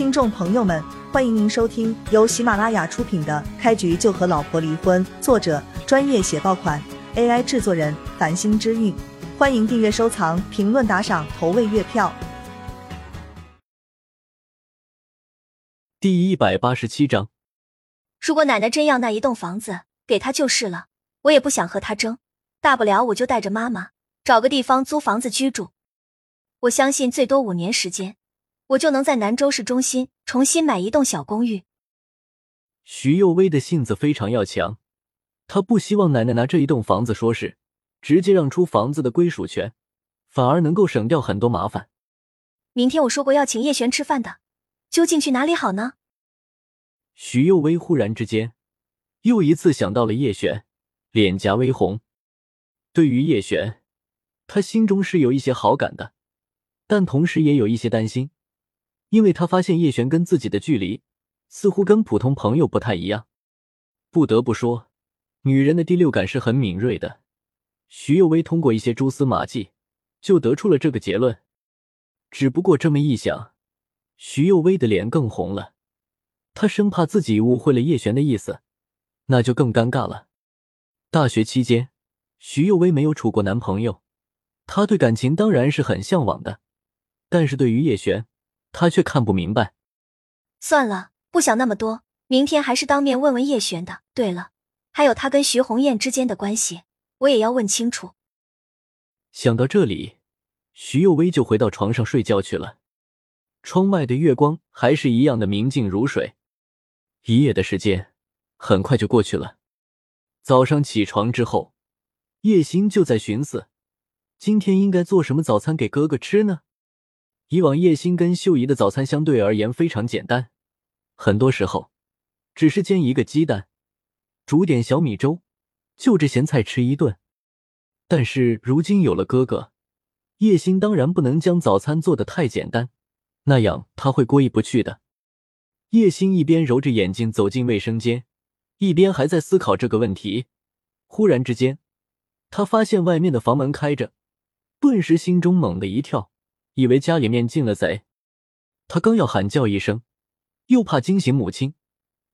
听众朋友们，欢迎您收听由喜马拉雅出品的《开局就和老婆离婚》，作者专业写爆款，AI 制作人繁星之韵。欢迎订阅、收藏、评论、打赏、投喂月票。第一百八十七章，如果奶奶真要那一栋房子，给她就是了。我也不想和她争，大不了我就带着妈妈找个地方租房子居住。我相信最多五年时间。我就能在南州市中心重新买一栋小公寓。徐幼薇的性子非常要强，她不希望奶奶拿这一栋房子说事，直接让出房子的归属权，反而能够省掉很多麻烦。明天我说过要请叶璇吃饭的，究竟去哪里好呢？徐幼薇忽然之间又一次想到了叶璇，脸颊微红。对于叶璇，她心中是有一些好感的，但同时也有一些担心。因为他发现叶璇跟自己的距离似乎跟普通朋友不太一样，不得不说，女人的第六感是很敏锐的。徐幼薇通过一些蛛丝马迹就得出了这个结论。只不过这么一想，徐幼薇的脸更红了，她生怕自己误会了叶璇的意思，那就更尴尬了。大学期间，徐幼薇没有处过男朋友，她对感情当然是很向往的，但是对于叶璇。他却看不明白。算了，不想那么多。明天还是当面问问叶璇的。对了，还有他跟徐红艳之间的关系，我也要问清楚。想到这里，徐幼薇就回到床上睡觉去了。窗外的月光还是一样的明净如水。一夜的时间很快就过去了。早上起床之后，叶星就在寻思，今天应该做什么早餐给哥哥吃呢？以往叶星跟秀姨的早餐相对而言非常简单，很多时候只是煎一个鸡蛋，煮点小米粥，就着咸菜吃一顿。但是如今有了哥哥，叶星当然不能将早餐做的太简单，那样他会过意不去的。叶星一边揉着眼睛走进卫生间，一边还在思考这个问题。忽然之间，他发现外面的房门开着，顿时心中猛地一跳。以为家里面进了贼，他刚要喊叫一声，又怕惊醒母亲，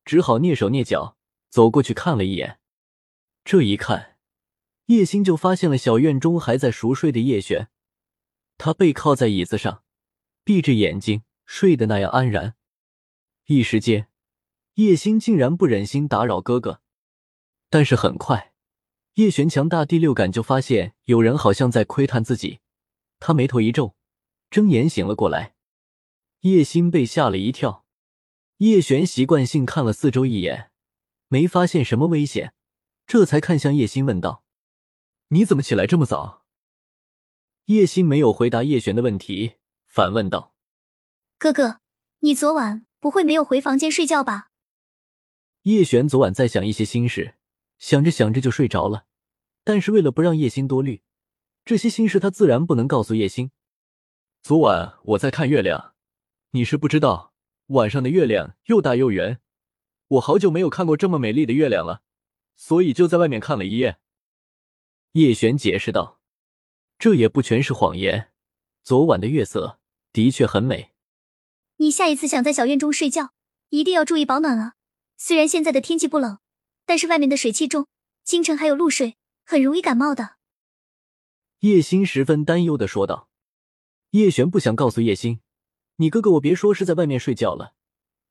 只好蹑手蹑脚走过去看了一眼。这一看，叶星就发现了小院中还在熟睡的叶璇，他背靠在椅子上，闭着眼睛睡得那样安然。一时间，叶星竟然不忍心打扰哥哥，但是很快，叶璇强大第六感就发现有人好像在窥探自己，他眉头一皱。睁眼醒了过来，叶星被吓了一跳。叶璇习惯性看了四周一眼，没发现什么危险，这才看向叶星问道：“你怎么起来这么早？”叶星没有回答叶璇的问题，反问道：“哥哥，你昨晚不会没有回房间睡觉吧？”叶璇昨晚在想一些心事，想着想着就睡着了。但是为了不让叶星多虑，这些心事他自然不能告诉叶星。昨晚我在看月亮，你是不知道，晚上的月亮又大又圆，我好久没有看过这么美丽的月亮了，所以就在外面看了一夜。叶璇解释道：“这也不全是谎言，昨晚的月色的确很美。你下一次想在小院中睡觉，一定要注意保暖啊！虽然现在的天气不冷，但是外面的水汽重，清晨还有露水，很容易感冒的。”叶心十分担忧的说道。叶璇不想告诉叶星，你哥哥我别说是在外面睡觉了，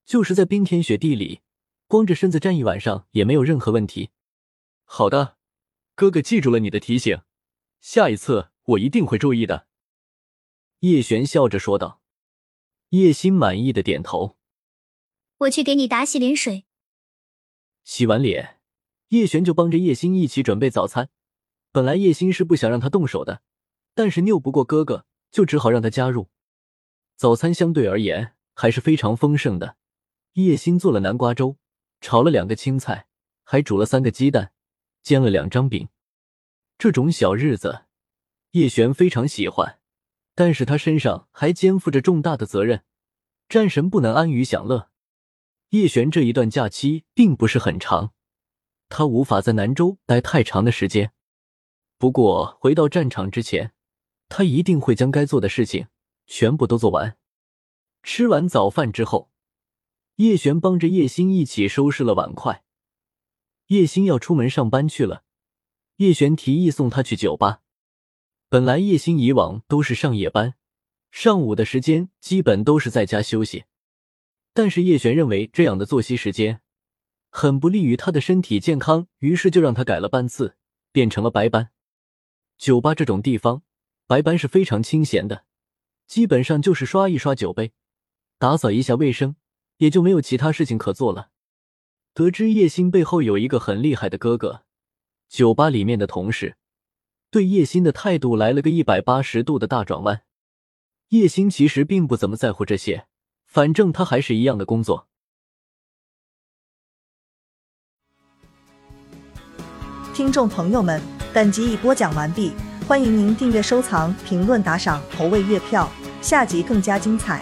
就是在冰天雪地里，光着身子站一晚上也没有任何问题。好的，哥哥记住了你的提醒，下一次我一定会注意的。叶璇笑着说道。叶星满意的点头。我去给你打洗脸水。洗完脸，叶璇就帮着叶星一起准备早餐。本来叶星是不想让他动手的，但是拗不过哥哥。就只好让他加入。早餐相对而言还是非常丰盛的。叶心做了南瓜粥，炒了两个青菜，还煮了三个鸡蛋，煎了两张饼。这种小日子，叶璇非常喜欢。但是他身上还肩负着重大的责任，战神不能安于享乐。叶璇这一段假期并不是很长，他无法在南州待太长的时间。不过回到战场之前。他一定会将该做的事情全部都做完。吃完早饭之后，叶璇帮着叶星一起收拾了碗筷。叶星要出门上班去了，叶璇提议送他去酒吧。本来叶星以往都是上夜班，上午的时间基本都是在家休息，但是叶璇认为这样的作息时间很不利于他的身体健康，于是就让他改了班次，变成了白班。酒吧这种地方，白班是非常清闲的，基本上就是刷一刷酒杯。打扫一下卫生，也就没有其他事情可做了。得知叶星背后有一个很厉害的哥哥，酒吧里面的同事对叶星的态度来了个一百八十度的大转弯。叶星其实并不怎么在乎这些，反正他还是一样的工作。听众朋友们，本集已播讲完毕，欢迎您订阅、收藏、评论、打赏、投喂月票，下集更加精彩。